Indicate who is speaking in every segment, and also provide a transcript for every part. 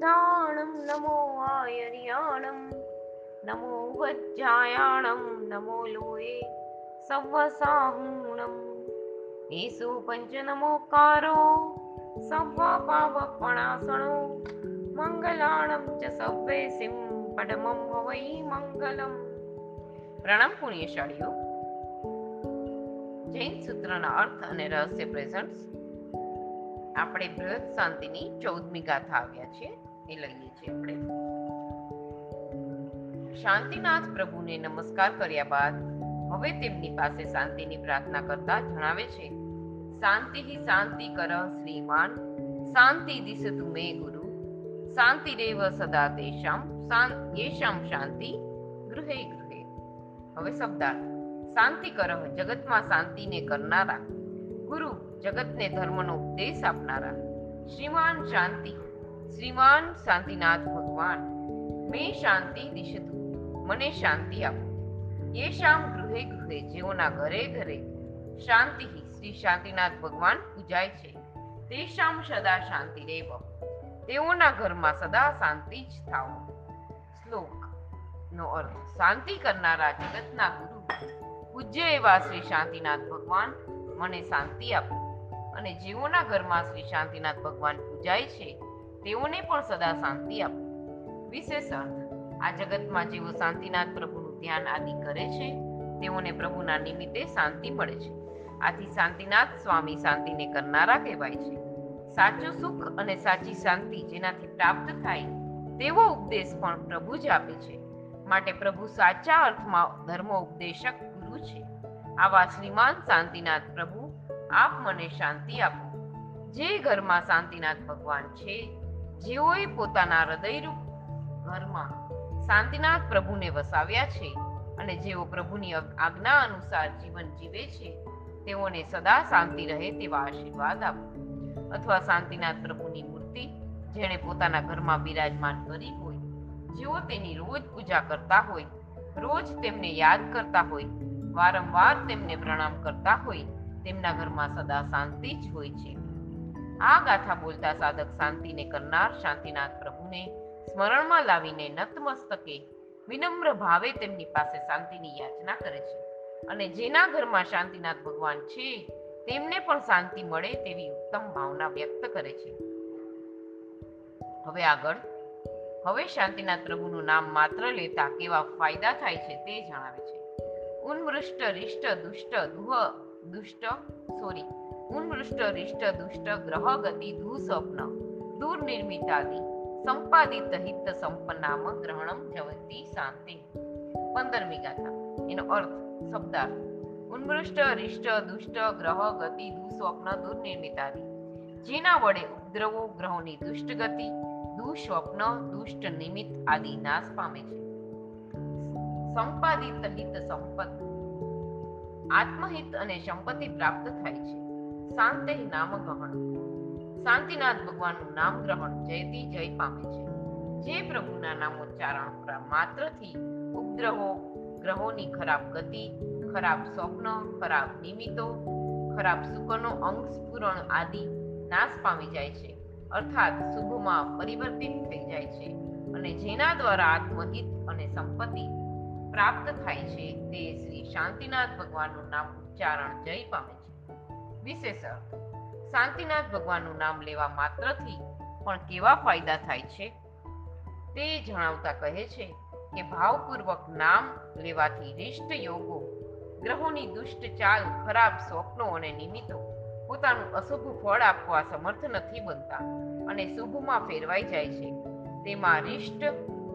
Speaker 1: ઉદ્ધાણમ नमो आयर्याणं, नमो લોએ સવસાહુણમ એસુ પંચ નમોકારો serve પાવપણાસણો મંગલાણમ ચ સવ્વે sim પડમમ વૈ Mangalam પ્રણામ પુણ્યશાળીઓ જૈન સૂત્રના અર્થ અને રહસ્ય પ્રેઝન્ટ આપણે બૃહદ શાંતિની ચૌદમી ગાથા આવ્યા છે એ લઈએ છીએ આપણે. શાંતિનાથ પ્રભુને નમસ્કાર કર્યા બાદ હવે તેમની પાસે શાંતિની પ્રાર્થના કરતા જણાવે છે, શાંતિ શાંતિ કર શ્રીમાન, શાંતિ દિશ તુમે ગુરુ, શાંતિ રેવ સદા તેષામ યેષામ શાંતિ ગૃહે ગૃહે. હવે શબ્દાર્થ, શાંતિ કરહ જગતમાં શાંતિને કરનારા, ગુરુ જગતને ધર્મનો ઉપદેશ આપનારા, શ્રીમાન શાંતિ શ્રીમાન શાંતિનાથ ભગવાન, મેં શાંતિ દિશતું, મને શાંતિ આપો. યેશામ ગૃહે ગૃહે જેઓના ઘરે ઘરે શાંતિ શ્રી શાંતિનાથ ભગવાન પૂજાય છે. તેશામ સદા શાંતિ રેવ. તેઓના ઘરમાં સદા શાંતિ જ થાવ શ્લોક નો અર્થ, શાંતિ કરનારા જગતના ગુરુ પૂજ્ય એવા શ્રી શાંતિનાથ ભગવાન મને શાંતિ આપો. અને જેઓના ઘરમાં શ્રી શાંતિનાથ ભગવાન પૂજાય છે તેઓને પણ સદા શાંતિ આપો. વિશેષ અર્થ આ જગતમાં જેઓ શાંતિનાથ પ્રભુનું ધ્યાન આદિ કરે છે, તેઓને પ્રભુના નિમિત્તે શાંતિ મળે છે. આથી શાંતિનાથ સ્વામી શાંતિને કરનારા કહેવાય છે. સાચું સુખ અને સાચી શાંતિ જેનાથી પ્રાપ્ત થાય, તેવો ઉપદેશ પણ પ્રભુ જ આપે છે. માટે પ્રભુ સાચા અર્થમાં ધર્મ ઉપદેશક ગુરુ છે. આવા શ્રીમાન શાંતિનાથ પ્રભુ, આપ મને શાંતિ આપો. જે ઘરમાં શાંતિનાથ ભગવાન છે જેઓએ પોતાના હૃદયરૂપ ઘરમાં શાંતિનાથ પ્રભુને વસાવ્યા છે અને જેઓ પ્રભુની આજ્ઞા અનુસાર જીવન જીવે છે, તેઓને સદા શાંતિ રહે તેવા આશીર્વાદ આપો. અથવા શાંતિનાથ પ્રભુની મૂર્તિ, જેણે પોતાના ઘરમાં બિરાજમાન કરી હોય, જેઓ તેની રોજ પૂજા કરતા હોય, રોજ તેમને યાદ કરતા હોય, વારંવાર તેમને પ્રણામ કરતા હોય, તેમના ઘરમાં સદા શાંતિ જ હોય છે. આ ગાથા બોલતા સાધક શાંતિને કરનાર શાંતિનાથ પ્રભુને સ્મરણમાં લાવીને નતમસ્તકે વિનમ્ર ભાવે તેમની પાસે શાંતિની યાચના કરે છે. અને જેના ઘરમાં શાંતિનાથ ભગવાન છે, તેમને પણ શાંતિ મળે તેવી ઉત્તમ ભાવના વ્યક્ત કરે છે. હવે આગળ, હવે શાંતિનાથ પ્રભુનું નામ માત્ર લેતા કેવા ફાયદા થાય છે તે જણાવે છે. ઉન્મૃષ્ટ, રિષ્ટ, દુષ્ટ, દુહ, દુષ્ટ, સોરી ઉન્મૃષ્ટ રિષ્ટ દુષ્ટ ગ્રહ ગતિ દુઃસ્વપ્ન સ્વપ્ન દૂર નિર્મિતાદિ સંપાદિત હિત સંપન્નામ ગ્રહણમ જવંતી શાંતિ પંદરમી ગાથા એનો અર્થ શબ્દાર્થ ઉન્મૃષ્ટ રિષ્ટ દુષ્ટ ગ્રહ ગતિ દુઃસ્વપ્ન દૂર નિર્મિતાદિ જેના વડે ઉપદ્રવો ગ્રહોની દુષ્ટ ગતિ દુઃસ્વપ્ન દુષ્ટ નિમિત્ત આદિ નાશ પામે છે સંપાદિત હિત સંપત્તિ આત્મહિત અને સંપત્તિ પ્રાપ્ત થાય છે શાંતિ નામ ગ્રહણ. શાંતિનાથ ભગવાનનું નામ ગ્રહણ જયથી જય પામે છે. જે પ્રભુના નામોચ્ચારણ માત્રથી ઉપગ્રહો ગ્રહોની ખરાબ ગતિ, ખરાબ સ્વપ્ન, ખરાબ નિમિત્તો, ખરાબ સુખનો અંગ સ્ફુરણ આદિ નાશ પામી જાય છે. અર્થાત શુભમાં પરિવર્તિત થઈ જાય છે અને જેના દ્વારા આત્મહિત અને સંપત્તિ પ્રાપ્ત થાય છે તે શ્રી શાંતિનાથ ભગવાનનું નામ ઉચ્ચારણ જય પામે છે વિશેષ. અર્થ શાંતિનાથ ભગવાનનું નામ લેવા માત્રથી પણ કેવા ફાયદા થાય છે? તે જણાવતા કહે છે કે ભાવપૂર્વક નામ લેવાથી રિષ્ટ યોગો, ગ્રહોની દુષ્ટ ચાલ, ખરાબ સ્વપ્નો અને નિમિત્તો પોતાનું અશુભ ફળ આપવા સમર્થ નથી બનતા અને શુભમાં ફેરવાઈ જાય છે. તેમાં રિષ્ટ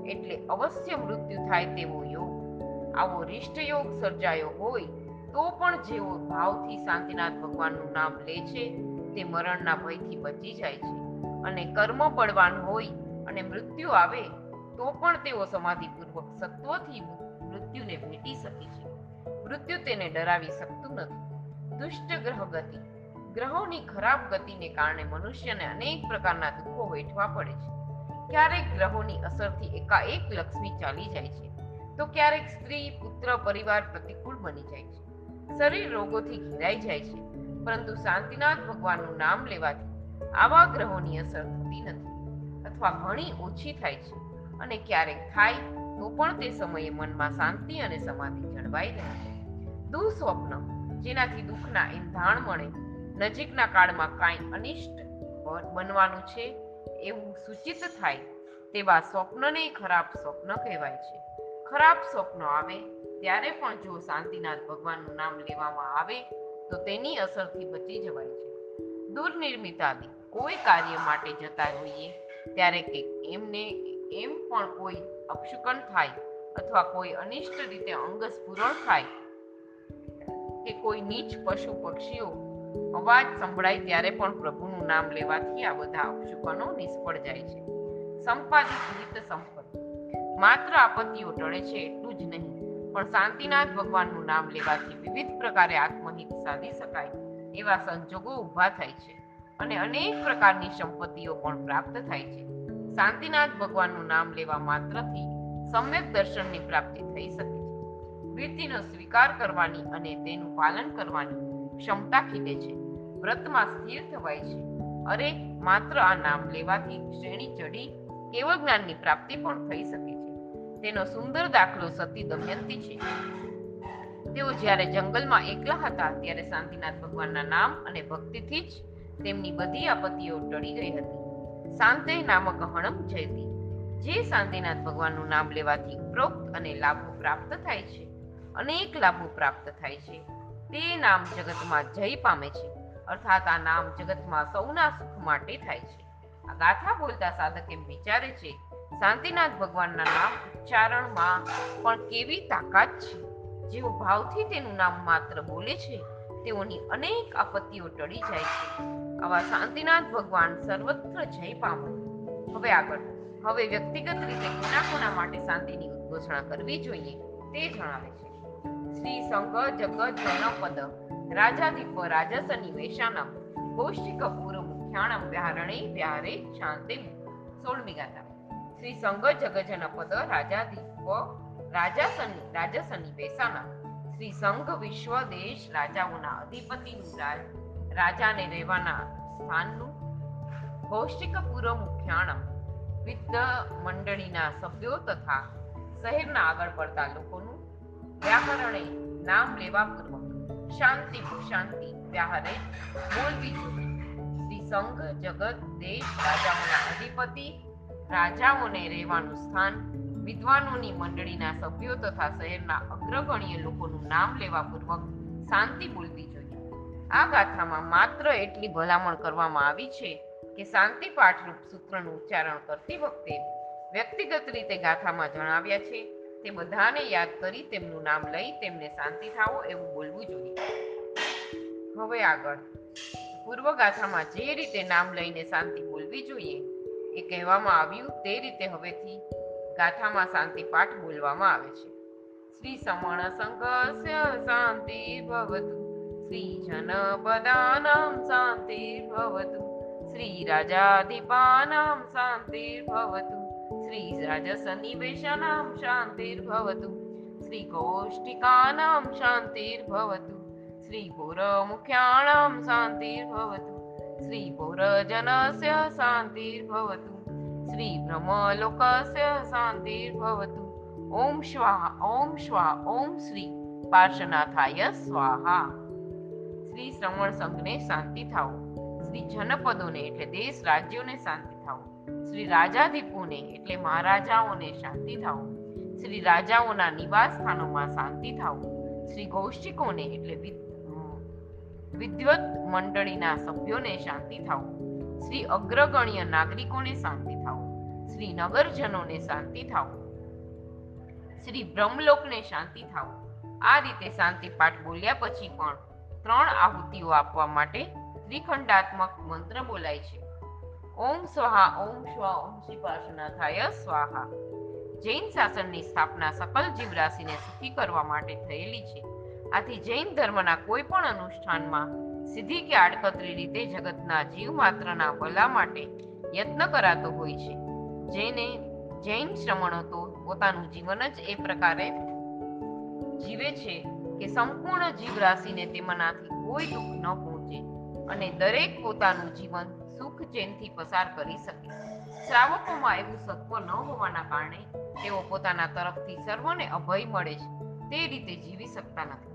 Speaker 1: એટલે અવશ્ય મૃત્યુ થાય તેવો યોગ. આવો રિષ્ટ યોગ સર્જાયો હોય તો પણ જેઓ ભાવથી શાંતિનાથ ભગવાનનું નામ લે છે, તે મરણના ભયથી બચી જાય છે. અને કર્મ બળવાન હોય અને મૃત્યુ આવે, તો પણ તેઓ સમાધિપૂર્વક સત્વથી મૃત્યુને ભેટી શકે છે. મૃત્યુ તેને ડરાવી શકતું નથી. દુષ્ટ ગ્રહ ગતિ, ગ્રહોની ખરાબ ગતિને કારણે મનુષ્યને અનેક પ્રકારના દુઃખો વેઠવા પડે છે. ક્યારેક ગ્રહોની અસરથી એકાએક લક્ષ્મી ચાલી જાય છે, તો ક્યારેક સ્ત્રી, પુત્ર, પરિવાર પ્રતિકૂળ બની જાય છે. શરીર રોગોથી ઘેરાઈ જાય છે, પરંતુ શાંતિનાથ ભગવાનનું નામ લેવાથી આવા ગ્રહોની અસર થતી નથી, અથવા ઘણી ઓછી થાય છે, અને ક્યારેક થાય તો પણ તે સમયે મનમાં શાંતિ અને સમાધિ જળવાઈ રહે છે. દુઃસ્વપ્ન, જેનાથી દુઃખના ઇંધાણ મળે, નજીકના કાળમાં કાંઈ અનિષ્ટ બનવાનું છે, એવું સૂચિત થાય, તેવા સ્વપ્નને ખરાબ સ્વપ્ન કહેવાય છે. ખરાબ સ્વપ્નો આવે ત્યારે પણ જો શાંતિનાથ ભગવાનનું નામ લેવામાં આવે, તો તેની અસરથી બચી જવાય છે. દુર્નિર્મિત આદિ કોઈ કાર્ય માટે જતા હોઈએ, ત્યારે કે એમને, એમ પણ કોઈ અપશુકન થાય અથવા કોઈ અનિષ્ટ રીતે અંગ સ્ફુરણ થાય કે કોઈ નીચ પશુ પક્ષીઓ અવાજ સંભળાય ત્યારે પણ પ્રભુનું નામ લેવાથી આ બધા અપશુકનો નિષ્ફળ જાય છે. સંપાદિત હિત સંપત્તિ માત્ર આપત્તિઓ ટળે છે, એટલું જ નહીં. પણ શાંતિનાથ ભગવાનનું નામ લેવાથી વિવિધ પ્રકારે આત્મહિત સાધી શકાય. એવા સંજોગો ઊભા થાય છે અને અનેક પ્રકારની સંપત્તિઓ પણ પ્રાપ્ત થાય છે. શાંતિનાથ ભગવાનનું નામ લેવા માત્રથી સમ્યક દર્શનની પ્રાપ્તિ થઈ શકે છે. વૃત્તિનો સ્વીકાર કરવાની અને તેનું પાલન કરવાની ક્ષમતા ખીલે છે. વ્રતમાં સ્થિર થવાય છે. અરે, માત્ર આ નામ લેવાથી શ્રેણી ચડી કેવળ જ્ઞાનની પ્રાપ્તિ પણ થઈ શકે છે. તેનો સુંદર દાખલો સતી દમયંતી છે. તેઓ જ્યારે જંગલમાં એકલા હતા, ત્યારે શાંતિનાથ ભગવાનના નામ અને ભક્તિથી જ તેમની બધી આપત્તિઓ ટળી ગઈ હતી. શાંતે નામક હણમ જયતી, જે શાંતિનાથ ભગવાનનું નામ લેવાથી ઉપરોક્ત અને લાભો પ્રાપ્ત થાય છે. અનેક લાભો પ્રાપ્ત થાય છે. તે નામ જગતમાં જય પામે છે. અર્થાત આ નામ જગતમાં સૌના સુખ માટે થાય છે. આ ગાથા બોલતા સાધક એમ વિચારે છે શાંતિનાથ ભગવાનના નામ ઉચ્ચારણમાં પણ કેવી તાકાત છે? જેઓ ભાવથી તેનું નામ માત્ર બોલે છે, તેઓની અનેક આપત્તિઓ ટળી જાય છે. આવા શાંતિનાથ ભગવાન સર્વત્ર જય પામે. હવે આગળ. હવે વ્યક્તિગત રીતે કોના કોના માટે શાંતિની ઉદ્ઘોષણા કરવી જોઈએ, તે જણાવે છે. શ્રી સંઘ જગત જનપદ. રાજાધિપ રાજસની વેશાનમ કૌશિક કપૂર મુખ્યાણમ વ્યારણે વ્યારે શાંતિ સોળમી ગાથા. શ્રી સંઘ જગજન પદ રાજાધિપ, રાજાસની રાજાસની બેસાના. શ્રી સંઘ વિશ્વ દેશ રાજાઓના અધિપતિનું રાજ, રાજાને રહેવાના સ્થાનનું. કૌશિકપુર મુખ્યાણમ વિદ્ધ મંડળીના સભ્યો તથા શહેરના આગળ પડતા લોકોનું વ્યાકરણે નામ લેવા પૂર્વક શાંતિ શાંતિ વ્યાહરે બોલવી જોઈએ. શ્રી સંઘ જગત દેશ રાજાઓના અધિપતિ રાજાઓને રહેવાનું સ્થાન, વિદ્વાનોની મંડળીના સભ્યો તથા શહેરના અગ્રગણ્ય લોકોનું નામ લેવા પૂર્વક શાંતિ બોલવી જોઈએ. આ ગાથામાં માત્ર એટલી ભલામણ કરવામાં આવી છે કે શાંતિ પાઠરૂપ સૂત્રનું ઉચ્ચારણ કરતી વખતે વ્યક્તિગત રીતે ગાથામાં જણાવ્યા છે, તે બધાને યાદ કરી તેમનું નામ લઈ તેમને શાંતિ થાવો એવું બોલવું જોઈએ. હવે આગળ. પૂર્વ ગાથામાં જે રીતે નામ લઈને શાંતિ બોલવી જોઈએ એ કહેવામાં આવ્યું તે રીતે હવેથી ગાથામાં શાંતિ પાઠ બોલવામાં આવે છે. શ્રી સમણ સંઘસ્ય શાંતિ ભવતુ, શ્રી જનપદાનામ શાંતિ ભવતુ, શ્રી રાજાધિપાનામ શાંતિ ભવતુ, શ્રી રાજસનિવેશાનામ શાંતિર્ભવતુ શ્રી ગોષ્ઠિકાનામ શાંતિર્ભવતુ શ્રી પુરમુખ્યાણામ શાંતિર્ભવતુ શાંતિર્ભવતુ શ્રી બ્રહ્મલોકસ્ય શાંતિર્ભવતુ ઓમ સ્વાહા ઓમ સ્વા ઓમ શ્રી પાર્શ્વનાથાય સ્વાહા શ્રી શ્રવણ સંઘને શાંતિ થાઓ શ્રી જનપદોને એટલે દેશ રાજ્યોને શાંતિ થાઓ શ્રી રાજાધિપોને એટલે મહારાજાઓને શાંતિ થાઓ શ્રી રાજાઓના નિવાસ સ્થાનોમાં શાંતિ થાઓ શ્રી ગૌષ્ઠિકોને એટલે વિદ્વત મંડળીના સભ્યોને શાંતિ થાવ. શ્રી અગ્રગણ્ય નાગરિકોને શાંતિ થાવ. શ્રી નગરજનોને શાંતિ થાવ. શ્રી બ્રહ્મલોકને શાંતિ થાવ. આ રીતે શાંતિ પાઠ બોલ્યા પછી પણ ત્રણ આહુતિઓ આપવા માટે ત્રિખંડાત્મક મંત્ર બોલાય છે. ઓમ સ્વાહા, ઓમ સ્વા ઓમ શ્રી પાર્શ્વનાથાય સ્વાહા. જૈન શાસનની સ્થાપના સકલ જીવરાશિને સુખી કરવા માટે થયેલી છે. આથી જૈન ધર્મના કોઈ પણ અનુષ્ઠાનમાં સીધી કે આડકતરી રીતે જગતના જીવ માત્રના ભલા માટે યત્ન કરાતો હોય છે. જેને જૈન શ્રમણો તો પોતાનું જીવન જ એ પ્રકારે જીવે છે કે સંપૂર્ણ જીવ રાશિને તેમાંનાથી કોઈ દુઃખ ન પહોંચે અને દરેક પોતાનું જીવન સુખ ચેનથી પસાર કરી શકે. શ્રાવકોમાં એવું સત્વ ન હોવાના કારણે તેઓ પોતાના તરફથી સર્વને અભય મળે છે. તે રીતે જીવી શકતા નથી.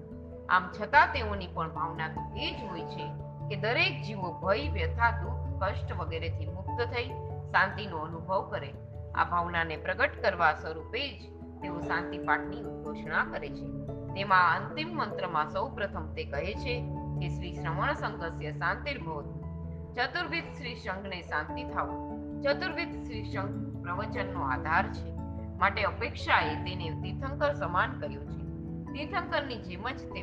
Speaker 1: આમ છતાં તેઓની પણ ભાવના તો એ જ હોય છે કે દરેક જીવો ભય, વ્યથા, દુઃખ, કષ્ટ વગેરેથી મુક્ત થઈ શાંતિનો અનુભવ કરે. આ ભાવનાને પ્રગટ કરવા સ્વરૂપે જ તેઓ શાંતિ પાઠની ઉદ્ઘોષણા કરે છે. તેમાં અંતિમ મંત્રમાં સૌ તે કહે છે કે શ્રી શ્રવણ સંઘસ્ય શાંતિર્ભવતુ. ચતુર્વિધ શ્રી સંઘને શાંતિ થાવ ચતુર્વિધ શ્રી સંઘ પ્રવચનનો આધાર છે. માટે અપેક્ષાએ તેને તીર્થંકર સમાન કર્યો છે. તીર્થંકરની જેમ જ તે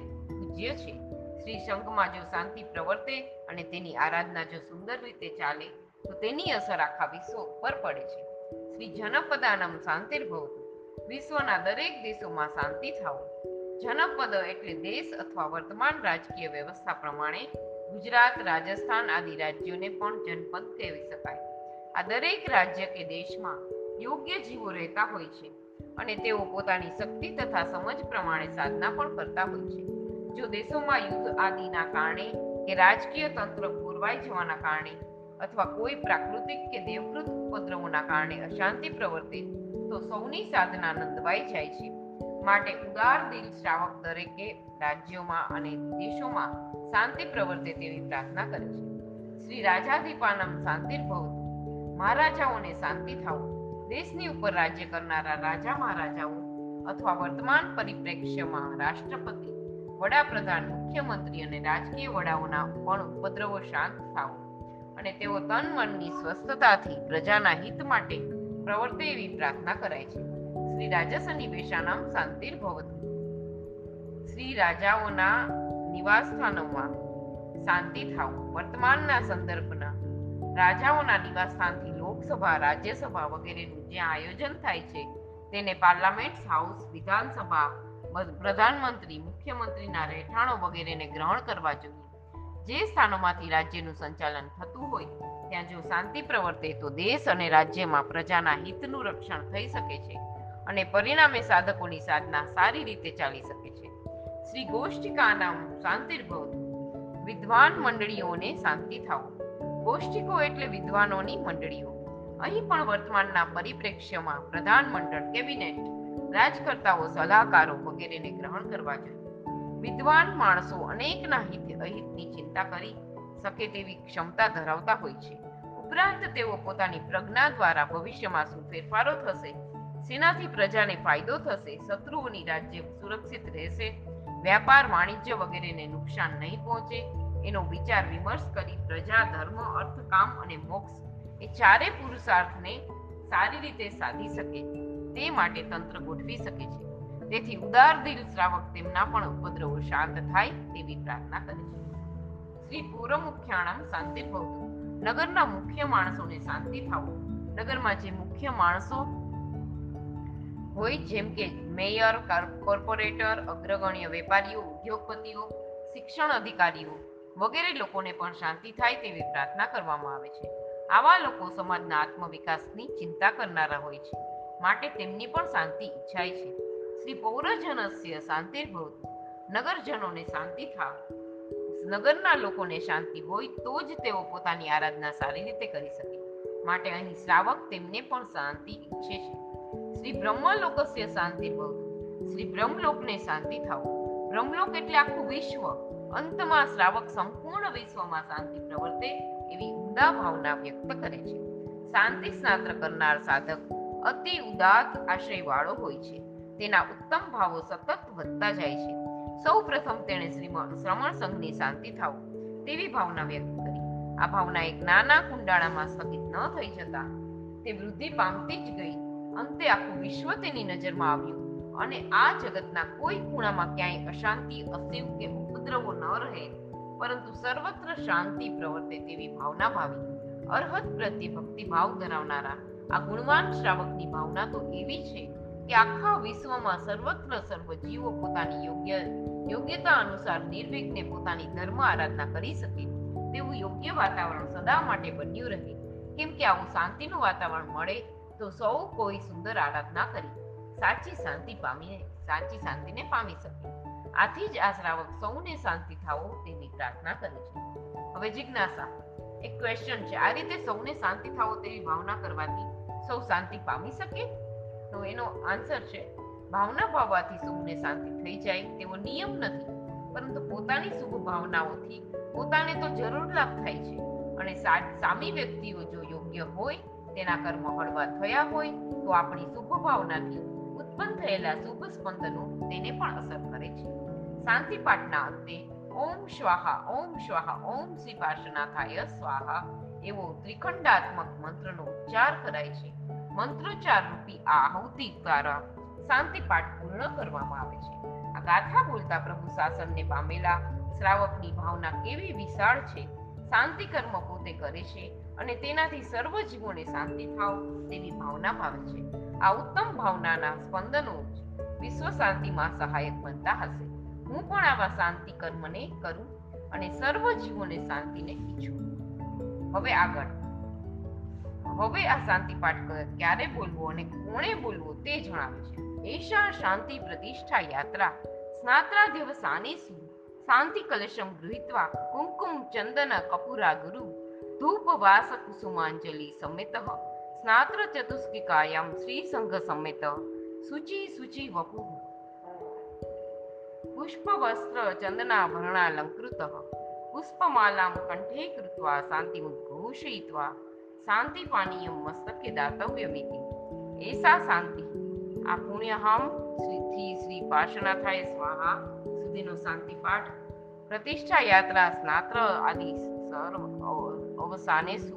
Speaker 1: પૂજ્ય છે. શ્રી શંખમાં જો શાંતિ પ્રવર્તે અને તેની આરાધના જો સુંદર રીતે ચાલે, તો તેની અસર આખા વિશ્વ ઉપર પડે છે. શ્રી જનપદાનમ શાંતિર્ભવતું વિશ્વના દરેક દેશોમાં શાંતિ થાવ જનપદ એટલે દેશ અથવા વર્તમાન રાજકીય વ્યવસ્થા પ્રમાણે ગુજરાત, રાજસ્થાન આદિ રાજ્યોને પણ જનપદ કહેવી શકાય. આ દરેક રાજ્ય કે દેશમાં યોગ્ય જીવો રહેતા હોય છે અને તેઓ પોતાની શક્તિ તથા સમજ પ્રમાણે સાધના પણ કરતા હોય છે. જો દેશોમાં યુદ્ધ આદિના કારણે કે રાજકીય તંત્ર પૂરવાઈ જવાના કારણે અથવા કોઈ પ્રાકૃતિક કે દેવકૃત ઉપદ્રવોના કારણે અશાંતિ પ્રવર્તે, તો સૌની સાધના નંદવાઈ જાય છે. માટે ઉદાર દિલ શ્રાવક દરેકે રાજ્યોમાં અને દેશોમાં શાંતિ પ્રવર્તે તેવી પ્રાર્થના કરે છે. શ્રી રાજાધિપાનમ શાંતિર્ભવતુ મહારાજાઓને શાંતિ થાવ દેશની ઉપર રાજ્ય કરનારા રાજા મહારાજાઓ અથવા વર્તમાન પરિપ્રેક્ષ્યમાં રાષ્ટ્રપતિ વડાપ્રધાન, મુખ્યમંત્રી અને રાજકીય વડાઓના પણ ઉપદ્રવો શાંત થાવ અને તેઓ તન મનની સ્વસ્થતાથી પ્રજાના હિત માટે પ્રવર્તે એવી પ્રાર્થના કરાય છે. શ્રી રાજસની વેશાનામ શાંતિર્ભવતુ શ્રી રાજાઓના નિવાસ સ્થાનોમાં શાંતિ થાવ વર્તમાનના સંદર્ભના રાજાઓના નિવાસ સ્થાનથી લોકસભા, રાજ્યસભા વગેરેનું જ્યાં આયોજન થાય છે, તેને પાર્લામેન્ટ હાઉસ, વિધાનસભા પ્રધાનમંત્રી, મુખ્યમંત્રીના રહેઠાણો વગેરેને ગ્રહણ કરવા જોઈએ. જે સ્થાનોમાંથી રાજ્યનું સંચાલન થતું હોય, ત્યાં જો શાંતિ પ્રવર્તે તો દેશ અને રાજ્યમાં પ્રજાના હિતનું રક્ષણ થઈ શકે છે અને પરિણામે સાધકોની સાધના સારી રીતે ચાલી શકે છે. શ્રી ગોષ્ઠિકાનામ શાંતિર્ભવ વિદ્વાન મંડળીઓને શાંતિ થાવ ગોષ્ઠિકો એટલે વિદ્વાનોની મંડળીઓ. અહીં પણ વર્તમાનના પરિપ્રેક્ષ્યમાં પ્રધાનમંડળ કેબિનેટ રાજકર્તાઓ સલાહકારો વગેરેને ગ્રહણ કરવા જોઈએ. વિદ્વાન માણસો અનેકના હિત અહિતની ચિંતા કરી શકે તેવી ક્ષમતા ધરાવતા હોય છે. ઉપરાંત તેઓ પોતાની પ્રજ્ઞા દ્વારા ભવિષ્યમાં શું ફેરફારો થશે, સેનાથી પ્રજાને ફાયદો થશે, શત્રુઓની રાજ્ય સુરક્ષિત રહેશે, વ્યાપાર વાણિજ્ય વગેરેને નુકસાન નહીં પહોંચે, એનો વિચાર વિમર્શ કરી પ્રજા, ધર્મ અર્થ કામ અને મોક્ષ એ ચારે પુરુષાર્થને સારી રીતે સાધી શકે. તે માટે તંત્ર ગોઠવી શકે છે. તેથી ઉદાર દિલ શ્રાવક તેમના પણ ઉપદ્રવો શાંત થાય તેવી પ્રાર્થના કરે છે. શ્રી પૂર્વ મુખ્યાણમ શાંતિ નગરના મુખ્ય માણસોને શાંતિ થાવું. નગરમાં જે મુખ્ય માણસો હોય, જેમ કે મેયર કોર્પોરેટર, અગ્રગણ્ય વેપારીઓ, ઉદ્યોગપતિઓ, શિક્ષણ અધિકારીઓ વગેરે લોકોને પણ શાંતિ થાય તેવી પ્રાર્થના કરવામાં આવે છે. આવા લોકો સમાજના આત્મવિકાસની ચિંતા કરનારા હોય છે. માટે તેમની પણ શાંતિ ઈચ્છાય છે. શ્રી પૌરજનસ્ય શાંતિર્ભવતુ નગરજનોને શાંતિ થાવ. નગરના લોકોને શાંતિ હોય તો જ તેઓ પોતાની આરાધના સારી રીતે કરી શકે. માટે અહીં શ્રાવક તેમને પણ શાંતિ ઈચ્છે છે. શ્રી બ્રહ્મલોકસ્ય શાંતિ ભવતુ. શ્રી બ્રહ્મલોકને શાંતિ થાવ. બ્રહ્મલોક એટલે આખું વિશ્વ. અંતમાં શ્રાવક સંપૂર્ણ વિશ્વમાં શાંતિ પ્રવર્તે એવી ઉમદા ભાવના વ્યક્ત કરે છે. શાંતિ સ્નાત્ર કરનાર સાધક અતિ ઉદાત આશ્રયવાળો હોય છે. તેના ઉત્તમ ભાવો સતત વધતા જાય છે. સૌ પ્રથમ તેણે શ્રમણ સંઘની શાંતિ થાવ તેવી ભાવના વ્યક્ત કરી. આ ભાવના એક નાના કુંડાળામાં સ્થગિત ન થઈ જતા તે વૃદ્ધિ પામતી જ ગઈ. અંતે આખું વિશ્વ તેની નજરમાં આવ્યું અને આ જગતના કોઈ ખૂણામાં ક્યાંય અશાંતિ અશિવ કે ઉપદ્રવો ન રહે, પરંતુ સર્વત્ર શાંતિ પ્રવર્તે તેવી ભાવના ભાવી. અર્હત પ્રત્યે ભક્તિ ભાવ ધરાવનારા આ ગુણવાન શ્રાવકની ભાવના તો એવી છે કે આખા વિશ્વમાં સર્વત્ર સર્વ પોતાની યોગ્ય, યોગ્યતા અનુસાર નિર્વિઘ્ને પોતાની ધર્મ આરાધના કરી શકે, તેવું યોગ્ય વાતાવરણ સદા માટે બન્યું રહે. કેમ કે આવું શાંતિનું વાતાવરણ મળે, તો સૌ કોઈ સુંદર આરાધના કરી, સાચી શાંતિ પામી, સાચી શાંતિને પામી શકે. આથી જ આ શ્રાવક સૌને શાંતિ થાવો તેની પ્રાર્થના કરે છે. હવે જિજ્ઞાસા, એક ક્વેશ્ચન છે. આ રીતે સૌને શાંતિ થાવો તેવી ભાવના કરવાથી સૌ શાંતિ પામી શકે? તો એનો આન્સર છે, ભાવના ભાવવાથી સૌને શાંતિ થઈ જાય, તેવો નિયમ નથી. પરંતુ પોતાની શુભ ભાવનાઓથી પોતાને તો જરૂર લાભ થાય છે. અને સામી વ્યક્તિઓ જો યોગ્ય હોય, તેના કર્મ હળવા થયા હોય, તો આપણી શુભ ભાવનાથી ઉત્પન્ન થયેલા શુભ સ્પંદનો તેને પણ અસર કરે છે. શાંતિ પાઠના અંતે ઓમ સ્વાહા ઓમ સ્વાહા ઓમ પાર્શ્વનાથાય સ્વાહા એવો ત્રિખંડાત્મક મંત્રનો ઉચ્ચાર કરાય છે. મંત્રોચ્ચાર રૂપી આહુતિ દ્વારા શાંતિ પાઠ પૂર્ણ કરવામાં આવે છે. આ ગાથા બોલતા પ્રભુ શાસનને પામેલા શ્રાવકની ભાવના કેવી વિશાળ છે. શાંતિ કર્મ પોતે કરે છે અને તેનાથી સર્વ જીવોને શાંતિ થાવ તેવી ભાવના ભાવે છે. આ ઉત્તમ ભાવનાના સ્પંદનો વિશ્વ શાંતિમાં સહાયક બનતા હશે. હું પણ આવા શાંતિ કર્મને કરું અને સર્વ જીવોને શાંતિને ઈચ્છું. હવે આગળ. હવે આ શાંતિ પાઠ ક્યારે બોલવો અને કોણે બોલવો તે જણાવે છે. એષા શાંતિ પ્રતિષ્ઠા યાત્રા સ્નાત્રાધ્યવસાનેસુ શાંતિ કલશમ ગૃહિત્વા કુંકુમ ચંદન કપુરા ગુરુ, ધૂપ વાસ કુસુમાંજલિ સમેત, સ્નાત્ર ચતુષ્કિકાયામ શ્રી સંઘ સમેત સુચિ સુચિ વપુ. પુષ્પ વસ્ત્ર ચંદનાભરણાલંકૃત પુષ્પમાલાಂ કંઠે કૃત્વા શાંતિમુદ્ઘોષયિત્વા શાંતિપાનીયમ મસ્તકે દાતવ્યમિતિ એસા શાંતિ આ પુણ્યહમ શ્રીથી શ્રી પાર્શ્વનાથાય સ્વાહા સુધીનો શાંતિ પાઠ પ્રતિષ્ઠા યાત્રા સ્નાત્ર આદિ સર્વ અવ- અવસાનેસુ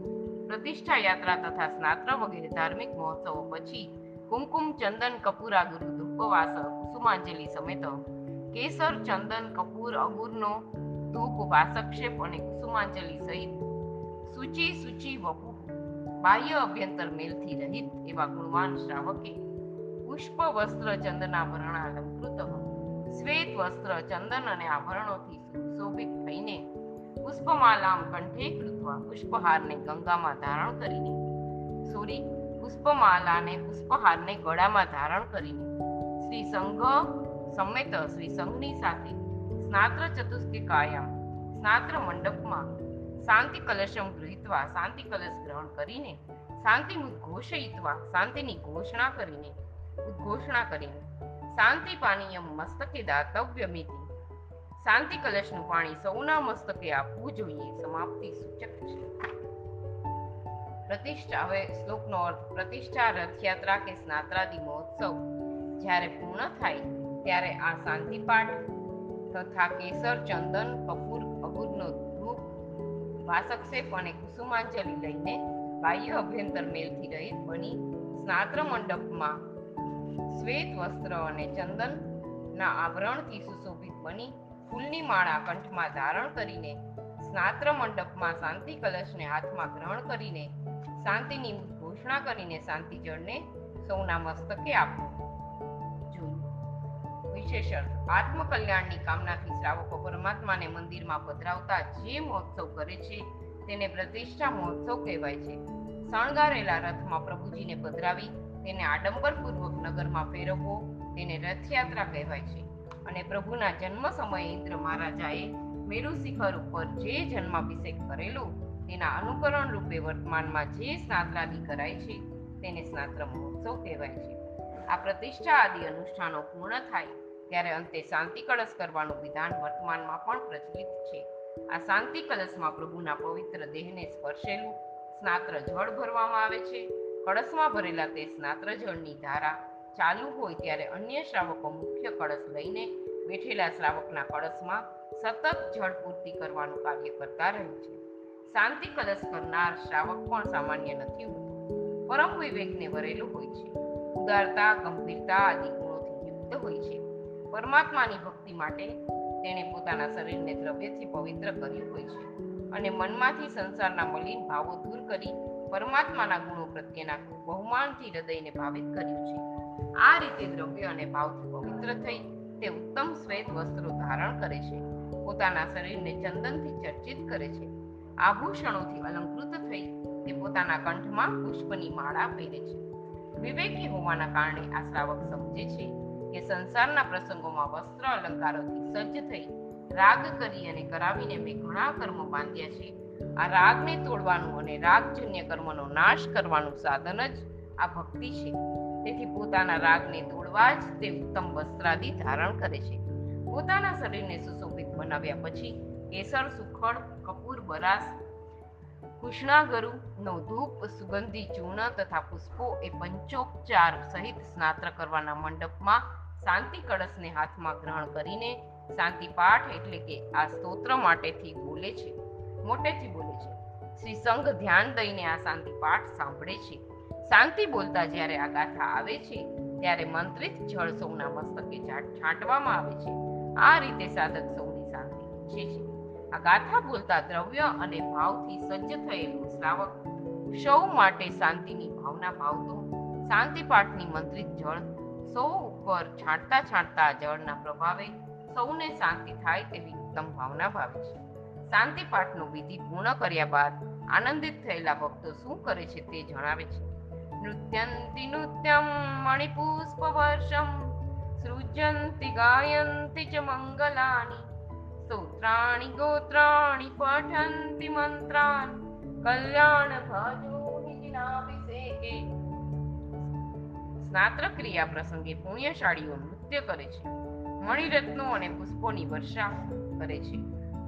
Speaker 1: પ્રતિષ્ઠા યાત્રા તથા સ્નાત્ર વગેરે ધાર્મિક મહોત્સવો પછી કુમકુમ ચંદન કપૂરા ગુરુ ધૂપવાસ કુસુમાંજલિ સમેત કેસર, ચંદન કપૂર, અગુરનો ધૂપ વાસક્ષેપ અને કુસુમાંજલિ સહિત સૂચિ સૂચિ વપુ બાહ્ય અભ્યંતર મેલથી રહિત એવા ગુણવાન શ્રાવકે પુષ્પ વસ્ત્ર ચંદનાભરણ અલંકૃત શ્વેત વસ્ત્ર ચંદન અને આભરણોથી સુશોભિત થઈને પુષ્પમાલામ કંઠે કૃત્વા પુષ્પહારને ગંગામાં ધારણ કરીને, સોરી, પુષ્પમાલાને પુષ્પહારને ગળામાં ધારણ કરીને શ્રી સંઘ સમેત શ્રી સંઘની સાથે સ્નાત્ર ચતુષ્કિકાયામ સ્નાત્ર મંડપમાં શાંતિ કલશમ ગૃહીત્વા, શાંતિ કલશ ગ્રહણ કરીને શાંતિ ઉદ્ઘોષયિત્વા શાંતિની ઘોષણા કરીને ઘોષણા કરીને, શાંતિ પાનીયમ મસ્તકે દાતવ્ય મિતિ, શાંતિ કલશનું પાણી સૌના મસ્તકે આપવું જોઈએ, સમાપ્તિ સૂચક છે. પ્રતિષ્ઠા, હવે શ્લોકનો અર્થ, પ્રતિષ્ઠા રથયાત્રા કે સ્નાત્રાદિ મહોત્સવ જ્યારે પૂર્ણ થાય ત્યારે આ શાંતિ પાઠ તથા કેસર, ચંદન, કપૂર અગુરનો ધૂપ વાસક્ષેપ અને કુસુમાંજલિ લઈને બાહ્ય અભ્યંતર મેલથી રહિત બની સ્નાત્ર મંડપમાં શ્વેત વસ્ત્ર અને ચંદનના આભરણથી સુશોભિત બની ફૂલની માળા કંઠમાં ધારણ કરીને સ્નાત્ર મંડપમાં શાંતિ કલશને હાથમાં ગ્રહણ કરીને શાંતિની ઘોષણા કરીને શાંતિ જળને સૌના મસ્તકે આપવું. વિશેષ આત્મકલ્યાણની કામનાથી શ્રાવકો પરમાત્માને મંદિરમાં પધરાવતા જે મહોત્સવ કરે છે, તેને પ્રતિષ્ઠા મહોત્સવ કહેવાય છે. શણગારેલા રથમાં પ્રભુજીને પધરાવી, તેને આડંબરપૂર્વક નગરમાં ફેરવવો, તેને રથયાત્રા કહેવાય છે. અને પ્રભુના જન્મ સમયે ઇન્દ્ર મહારાજાએ મેરુ શિખર ઉપર જે જન્માભિષેક કરેલો, તેના અનુકરણ રૂપે વર્તમાનમાં જે સ્નાત્રાદિ કરાય છે, તેને સ્નાત્ર મહોત્સવ કહેવાય છે. આ પ્રતિષ્ઠા આદિ અનુષ્ઠાનો પૂર્ણ થાય. ત્યારે અંતે શાંતિ કળશ કરવાનું વિધાન વર્તમાનમાં પણ પ્રચલિત છે. આ શાંતિ કળશમાં પ્રભુના પવિત્ર દેહને સ્પર્શેલું સ્નાત્ર જળ ભરવામાં આવે છે. કળશમાં ભરેલા તે સ્નાત્ર જળની ધારા ચાલુ હોય ત્યારે અન્ય શ્રાવકો મુખ્ય કળશ લઈને બેઠેલા શ્રાવકના કળશમાં સતત જળ પૂર્તિ કરવાનું કાર્ય કરતા રહે છે. શાંતિ કલશ કરનાર શ્રાવક પણ સામાન્ય નથી હોતો. પરમ વિવેકને વરેલું હોય છે. ઉદારતા, ગંભીરતા આદિ ગુણોથી યુક્ત હોય છે. પરમાત્માની ભક્તિ માટે તેણે પોતાના શરીરને દ્રવ્યથી પવિત્ર કર્યું હોય છે. અને મનમાંથી સંસારના મલિન ભાવો દૂર કરી પરમાત્માના ગુણો પ્રત્યેના બહુમાનથી હૃદયને ભાવિત કર્યું છે. આ રીતે દ્રવ્ય અને ભાવથી પવિત્ર થઈ તે ઉત્તમ શ્વેત વસ્ત્રો ધારણ કરે છે. પોતાના શરીરને ચંદનથી ચર્ચિત કરે છે. આભૂષણોથી અલંકૃત થઈ તે પોતાના કંઠમાં પુષ્પની માળા પહેરે છે. વિવેકી હોવાના કારણે આ શ્રાવક સમજે છે કે સંસારના પ્રસંગોમાં વસ્ત્ર અલંકારોથી સજ્જ થઈ રાગ કરી અને કરાવીને મેં ઘણા કર્મો બાંધ્યા છે. આ રાગને તોડવાનું અને રાગજન્ય કર્મનો નાશ કરવાનું સાધન જ આ ભક્તિ છે. તેથી પોતાના રાગને તોડવા જ તે ઉત્તમ વસ્ત્રાદિ ધારણ કરે છે. પોતાના શરીરને સુશોભિત બનાવ્યા પછી કેસર, સુખડ, કપૂર, બરાસ કૃષ્ણાગરુ નો ધૂપ સુગંધી, ચૂર્ણ તથા પુષ્પો એ પંચોપચાર સહિત સ્નાત્ર કરવાના મંડપમાં શાંતિ કળશને હાથમાં ગ્રહણ કરીને શાંતિ પાઠ એટલે કે આ સ્તોત્ર માટેથી બોલે છે. મોટેથી બોલે છે. શ્રી સંઘ ધ્યાન દઈને આ શાંતિ પાઠ સાંભળે છે. શાંતિ બોલતા જ્યારે આ ગાથા આવે છે, ત્યારે મંત્રિત જળ સૌના મસ્તકે છાંટ- છાંટવામાં આવે છે. આ રીતે સાધક સૌની શાંતિ ઈચ્છે છે. આ ગાથા બોલતા દ્રવ્ય અને ભાવથી સજ્જ થયેલું શ્રાવક સૌ માટે શાંતિની ભાવના ભાવતો શાંતિ પાઠની મંત્રિત જળ સૌ ઉપર છાંટતા છાંટતા જળના પ્રભાવે સૌને શાંતિ થાય તેવી ઉત્તમ ભાવના ભાવે છે. શાંતિ પાઠનો વિધિ પૂર્ણ કર્યા બાદ આનંદિત થયેલા ભક્તો શું કરે છે તે જણાવે છે. નૃત્યંતિ નૃત્યમ મણિપુષ્પ વર્ષમ સૃજંતિ ગાયંતિ ચ મંગલાની સ્તોત્રાણી गोत्राणि पठन्ति मन्त्रान् નિજનાભિષેકે સ્નાત્ર ક્રિયા પ્રસંગે પુણ્યશાળીઓ નૃત્ય કરે છે. મણિરત્નો અને પુષ્પોની વર્ષા કરે છે.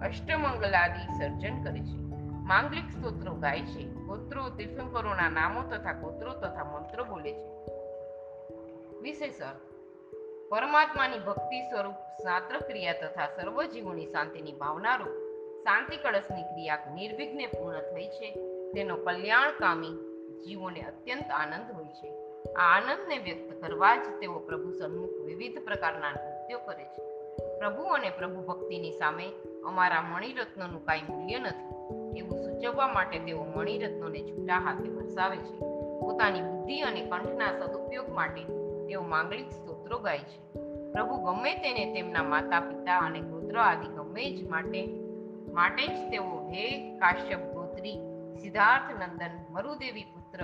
Speaker 1: અષ્ટમંગલાદી સર્જન કરે છે. માંગલિક સ્તોત્રો ગાય છે. ગોત્રો તીર્થંકરોના નામો તથા ગોત્રો તથા મંત્રો બોલે છે. વિશેષ અર્થ પરમાત્માની ભક્તિ સ્વરૂપ સ્નાત્ર ક્રિયા તથા સર્વ જીવોની શાંતિની ભાવનારૂપ શાંતિ કળશની ક્રિયા નિર્વિઘ્ને પૂર્ણ થઈ છે. તેનો કલ્યાણકામી જીવોને અત્યંત આનંદ હોય છે. આ આનંદને વ્યક્ત કરવા જ તેઓ પ્રભુ સન્મુખ વિવિધ પ્રકારના નૃત્યો કરે છે. પ્રભુ અને પ્રભુ ભક્તિની સામે અમારા મણિરત્નોનું કાંઈ મૂલ્ય નથી. એવું સૂચવવા માટે તેઓ મણિરત્નોને છૂટા હાથે વરસાવે છે. પોતાની બુદ્ધિ અને કંઠના સદુપયોગ માટે તેઓ માંગલિક સ્તોત્રો ગાય છે. પ્રભુ ગમે તેને તેમના માતા પિતા અને ગોત્ર આદિ ગમે જ માટે માટે જ તેઓ હે કાશ્યપ ગોત્રી, સિદ્ધાર્થ નંદન, મરુદેવી પુત્ર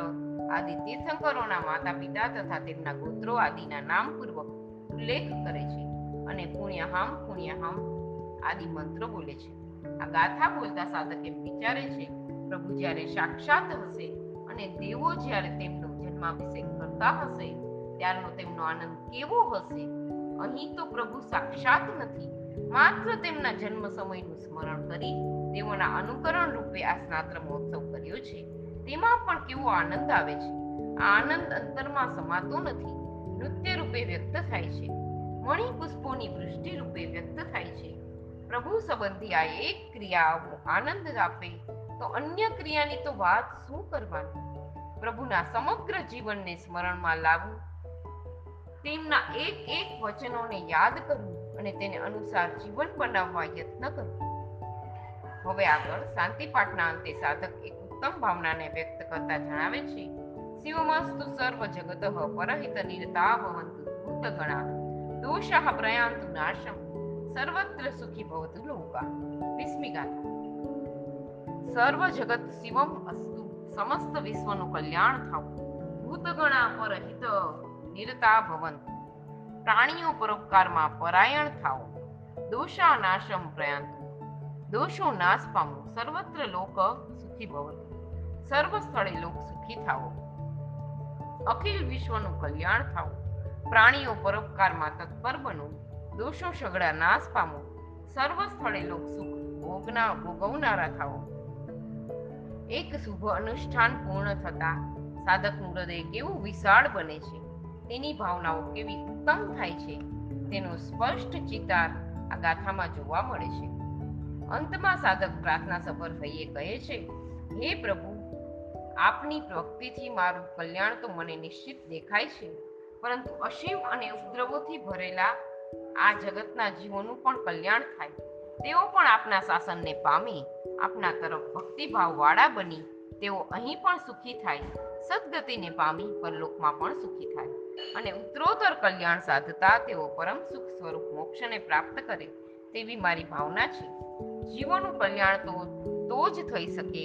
Speaker 1: આદિ તીર્થંકરોના માતા પિતા તથા તેમના ગોત્રો આદિના નામપૂર્વક ઉલ્લેખ કરે છે અને પુણ્યહમ પુણ્યહમ આદિ મંત્રો બોલે છે. આ ગાથા બોલતા સાધક એમ વિચારે છે, પ્રભુ જ્યારે સાક્ષાત હશે અને દેવો જ્યારે તેમનો જન્માભિષેક કરતા હશે ત્યારનો તેમનો આનંદ કેવો હશે? અહીં તો પ્રભુ સાક્ષાત નથી. માત્ર તેમના જન્મ સમયનું સ્મરણ કરી તેઓના અનુકરણ રૂપે આ સ્નાત્ર મહોત્સવ કર્યો છે. તેમાં પણ કેવો આનંદ આવે છે? આ આનંદ અંતરમાં સમાતો નથી. નૃત્ય રૂપે વ્યક્ત થાય છે. મણિ પુષ્પોની વૃષ્ટિ રૂપે વ્યક્ત થાય છે. પ્રભુ સંબંધી આ એક ક્રિયા આનંદ આપે, તો અન્ય ક્રિયાની તો વાત શું કરવાની? પ્રભુના સમગ્ર જીવનને સ્મરણમાં લાવવું તેમના એક એક વચનોને યાદ કરવું અને તેને અનુસાર જીવન બનાવવા યત્ન કરવું હવે આગળ શાંતિ પાઠના અંતે સાધક એક ઉત્તમ ભાવનાને વ્યક્ત કરતા જણાવે છે, શિવમસ્તુ સર્વ જગત પરહિત નિરતા ભવંતુ ભૂતગણા દોષ પ્રયાંતુ નાશમ, સર્વત્ર સુખી ભવતુ લોકા વિસ્મી ગાથા. સર્વ જગત શિવમ અસ્તુ, સમસ્ત વિશ્વનું કલ્યાણ થવું ભૂતગણા પરહિત નિરતા ભવંતુ. પ્રાણીઓ પરોપકારમાં પરાયણ થાઓ. દોષા નાશમ પ્રયાંતુ. દોષો નાશ પામો. સર્વત્ર લોક સુખી ભવતુ. સર્વ સ્થળે લોક સુખી થાઓ. અખિલ વિશ્વનું કલ્યાણ થાઓ. પ્રાણીઓ પરોપકારમાં તત્પર બનો. દોષો સગડા નાશ પામો. સર્વ સ્થળે લોક સુખ ભોગના, ભોગવનારા થાઓ. એક શુભ અનુષ્ઠાન પૂર્ણ થતા સાધકનું હૃદય કેવું વિશાળ બને છે? તેની ભાવનાઓ કેવી ઉત્તમ થાય છે, તેનો સ્પષ્ટ ચિતાર આ ગાથામાં જોવા મળે છે. અંતમાં સાધક પ્રાર્થના સફર થઈએ કહે છે, હે પ્રભુ, આપની ભક્તિથી મારું કલ્યાણ તો મને નિશ્ચિત દેખાય છે, પરંતુ અસીમ અને ઉપદ્રવોથી ભરેલા આ જગતના જીવોનું પણ કલ્યાણ થાય. તેઓ પણ આપના શાસનને પામી, આપના તરફ ભક્તિભાવવાળા બની તેઓ અહીં પણ સુખી થાય, સદગતિને પામી પરલોકમાં પણ સુખી થાય અને ઉત્તરોત્તર કલ્યાણ સાધતા તેઓ પરમ સુખ સ્વરૂપ મોક્ષને પ્રાપ્ત કરે તેવી મારી ભાવના છે. જીવોનું કલ્યાણ તો તો જ થઈ શકે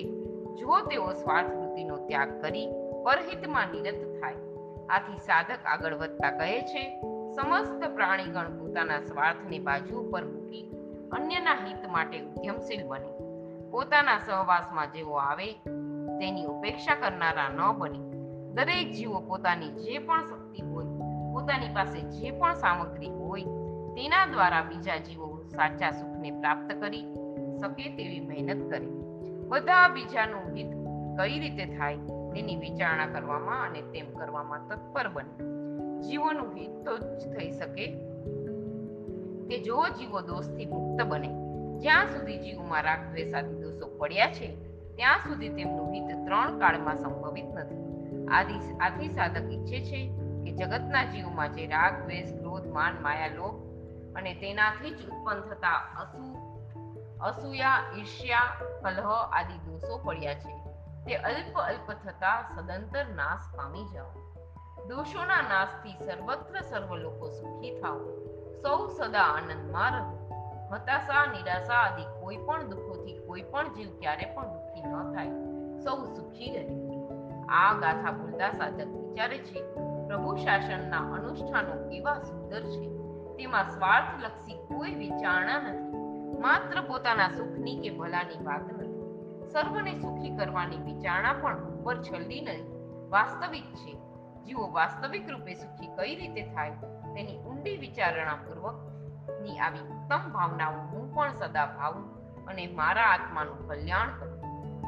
Speaker 1: જો તેઓ સ્વાર્થ વૃત્તિનો ત્યાગ કરી પરહિતમાં નિરત થાય. આથી સાધક આગળ વધતા કહે છે, સમસ્ત પ્રાણીગણ પોતાના સ્વાર્થની બાજુ ઉપર મૂકી અન્યના હિત માટે ઉદ્યમશીલ બને. પોતાના સહવાસમાં જેવો આવે તેની ઉપેક્ષા કરનારા ન બની. દરેક જીવો પોતાની જે પણ શક્તિ હોય, પોતાની પાસે જે પણ સામગ્રી હોય, તેના દ્વારા બીજા જીવો સાચા સુખને પ્રાપ્ત કરી શકે તેવી મહેનત કરે. બધા બીજાનું હિત કઈ રીતે થાય તેની વિચારણા કરવામાં અને તેમ કરવામાં તત્પર બને. જીવોનું હિત તો જ થઈ શકે કે જો જીવો દોષથી મુક્ત બને. જ્યાં સુધી જીવોમાં રાગ, દ્વેષ આદિ દોષો પડ્યા છે ત્યાં સુધી તેમનું હિત ત્રણ કાળમાં સંભવિત નથી. આદિ આથી સાધક ઈચ્છે છે કે જગતના જીવોમાં જે રાગ, દ્વેષ, ક્રોધ, માન, માયા, લોભ અને તેનાથી જ ઉત્પન્ન થતા અસુ, અસૂયા, ઈર્ષ્યા, કલહ આદિ દોષો પડ્યા છે. તે અલ્પ અલ્પ થતા સદંતર નાશ પામી જાઓ. દોષોના નાશથી સર્વત્ર સર્વ લોકો સુખી થાઓ. સૌ સદા આનંદમાં રહો. હતાશા, નિરાશા આદિ કોઈ પણ દુઃખોથી, કોઈ પણ જીવ ક્યારે પણ દુઃખી ન થાય. સૌ સુખી રહે. આ ગાથા બોલતા સાધક વિચારે છે, પ્રભુ શાસનના અનુષ્ઠાનો કેવા સુંદર છે. તેમાં સ્વાર્થલક્ષી કોઈ વિચારણા નથી. માત્ર પોતાના સુખની કે ભલાની વાત નથી. સર્વને સુખી કરવાની વિચારણા પણ ઉપર છલ્લી નહીં. વાસ્તવિક છે. જીવો વાસ્તવિક રૂપે સુખી કઈ રીતે થાય તેની ઊંડી વિચારણા પૂર્વકની આવી ઉત્તમ ભાવના હું પણ સદા ભાવું અને મારા આત્માનું કલ્યાણ કરું.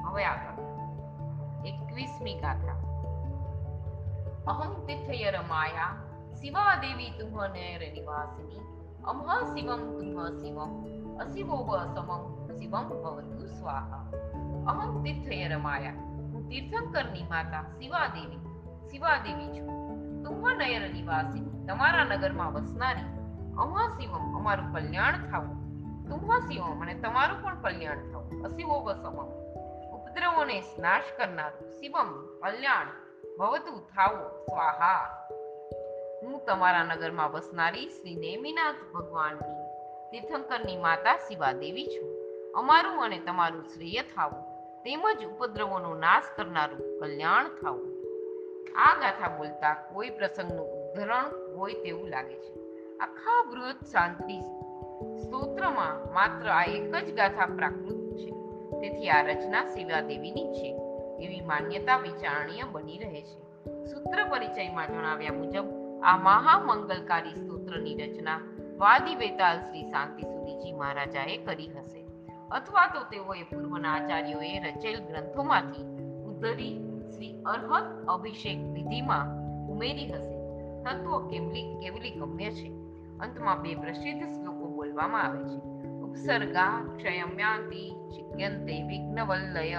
Speaker 1: હવે આગળ. એકવીસમી ગાથા. અહમ તિથયર માયા શિવા દેવી તુહ નેર નિવાસિની. અમહ શિવમ તુહ શિવમ. અશિવોવ સમમ શિવમ ભવતુ સ્વાહા. અહમ તીર્થયર માયા હું તીર્થંકરની માતા શિવા દેવી શિવા દેવી છું. તુહ નયર નિવાસિની. તમારા નગરમાં વસનારી અમા શિવમ અમારું કલ્યાણ થાવું. તુમ્હા શિવમ અને તમારું પણ કલ્યાણ થવું. અશિવો વસમમ ઉપદ્રવોને નાશ કરનારું શિવમ કલ્યાણ ભવતુ થાવો. સ્વાહા. હું તમારા નગરમાં વસનારી શ્રી નેમિનાથ ભગવાનની તીર્થંકરની માતા શિવા દેવી છું. અમારું અને તમારું શ્રેય થાવું. તેમજ ઉપદ્રવોનો નાશ કરનારું કલ્યાણ થાવું. આ ગાથા બોલતા કોઈ પ્રસંગનું ઉદ્ધરણ હોય તેવું લાગે છે. આખા બૃહદ શાંતિ સ્તોત્રમાં માત્ર આ એક જ ગાથા પ્રાકૃત છે. તેથી આ રચના શિવા દેવીની છે. એવી માન્યતા વિચારણીય બની રહે છે. સૂત્ર પરિચયમાં જણાવ્યા મુજબ, આ મહામંગલકારી સ્તોત્રની રચના વાદી વેતાલ શ્રી શાંતિ સુધીજી મહારાજાએ કરી હશે. અથવા તો તેઓએ પૂર્વના આચાર્યોએ રચેલ ગ્રંથોમાંથી ઉદ્ધરી શ્રી અર્હત અભિષેક વિધિમાં ઉમેરી હશે. તત્વો કેવલી કેવલી ગમ્ય છે. અંતમાં બે પ્રસિદ્ધ શ્લોકો બોલવામાં આવે છે. ઉપસર્ગા ક્ષયમ્યાંતિ ચિક્યંતે વિઘ્નવલ્લય,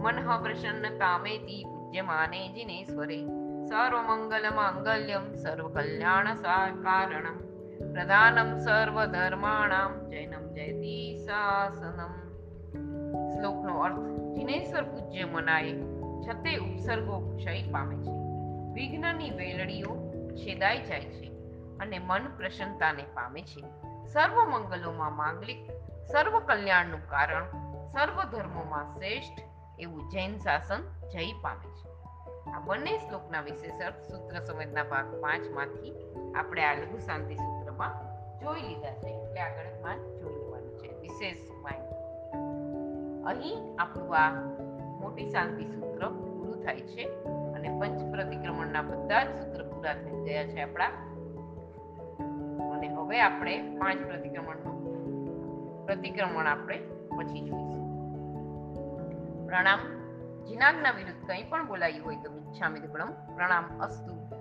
Speaker 1: મનઃ પ્રસન્નતામેતિ પૂજ્યમાને જિનેશ્વરે સર્વમંગલ માંગલ્યમ સર્વકલ્યાણ સાકારણમ પ્રધાનમ સર્વધર્માણામ, જૈનમ જયતિ શાસનમ શ્લોકનો અર્થ, જિનેશ્વર પૂજ્ય મનાય, છતે ઉપસર્ગો ક્ષય પામે છે. વિઘ્નની વેલડીઓ છેદાઈ જાય છે. અને મન પ્રસન્નતાને પામે છે. સર્વ મંગલોમાં માંગલિક, સર્વ કલ્યાણનું કારણ, સર્વ ધર્મોમાં શ્રેષ્ઠ એવું જૈન શાસન જય પામે છે. આ બંને શ્લોકના વિશેષ સૂત્ર સંવેદના ભાગ પાંચમાંથી આપણે આ લઘુ શાંતિ સૂત્રમાં જોઈ લીધા છે. એટલે આગળમાં જોઈ લેવાનું છે. વિશેષ માહિતી અહીં આપણું આ મોટી શાંતિ સૂત્ર પૂરું થાય છે અને પંચ પ્રતિક્રમણના બધા જ સૂત્ર પૂરા થઈ ગયા છે આપણા અને હવે આપણે પાંચ પ્રતિક્રમણનું પ્રતિક્રમણ આપણે પછી જોઈશું. પ્રણામ. જીનાગના વિરુદ્ધ કંઈ પણ બોલાયું હોય તો મિચ્છામિ દુક્કડમ પ્રણામ અસ્તુ.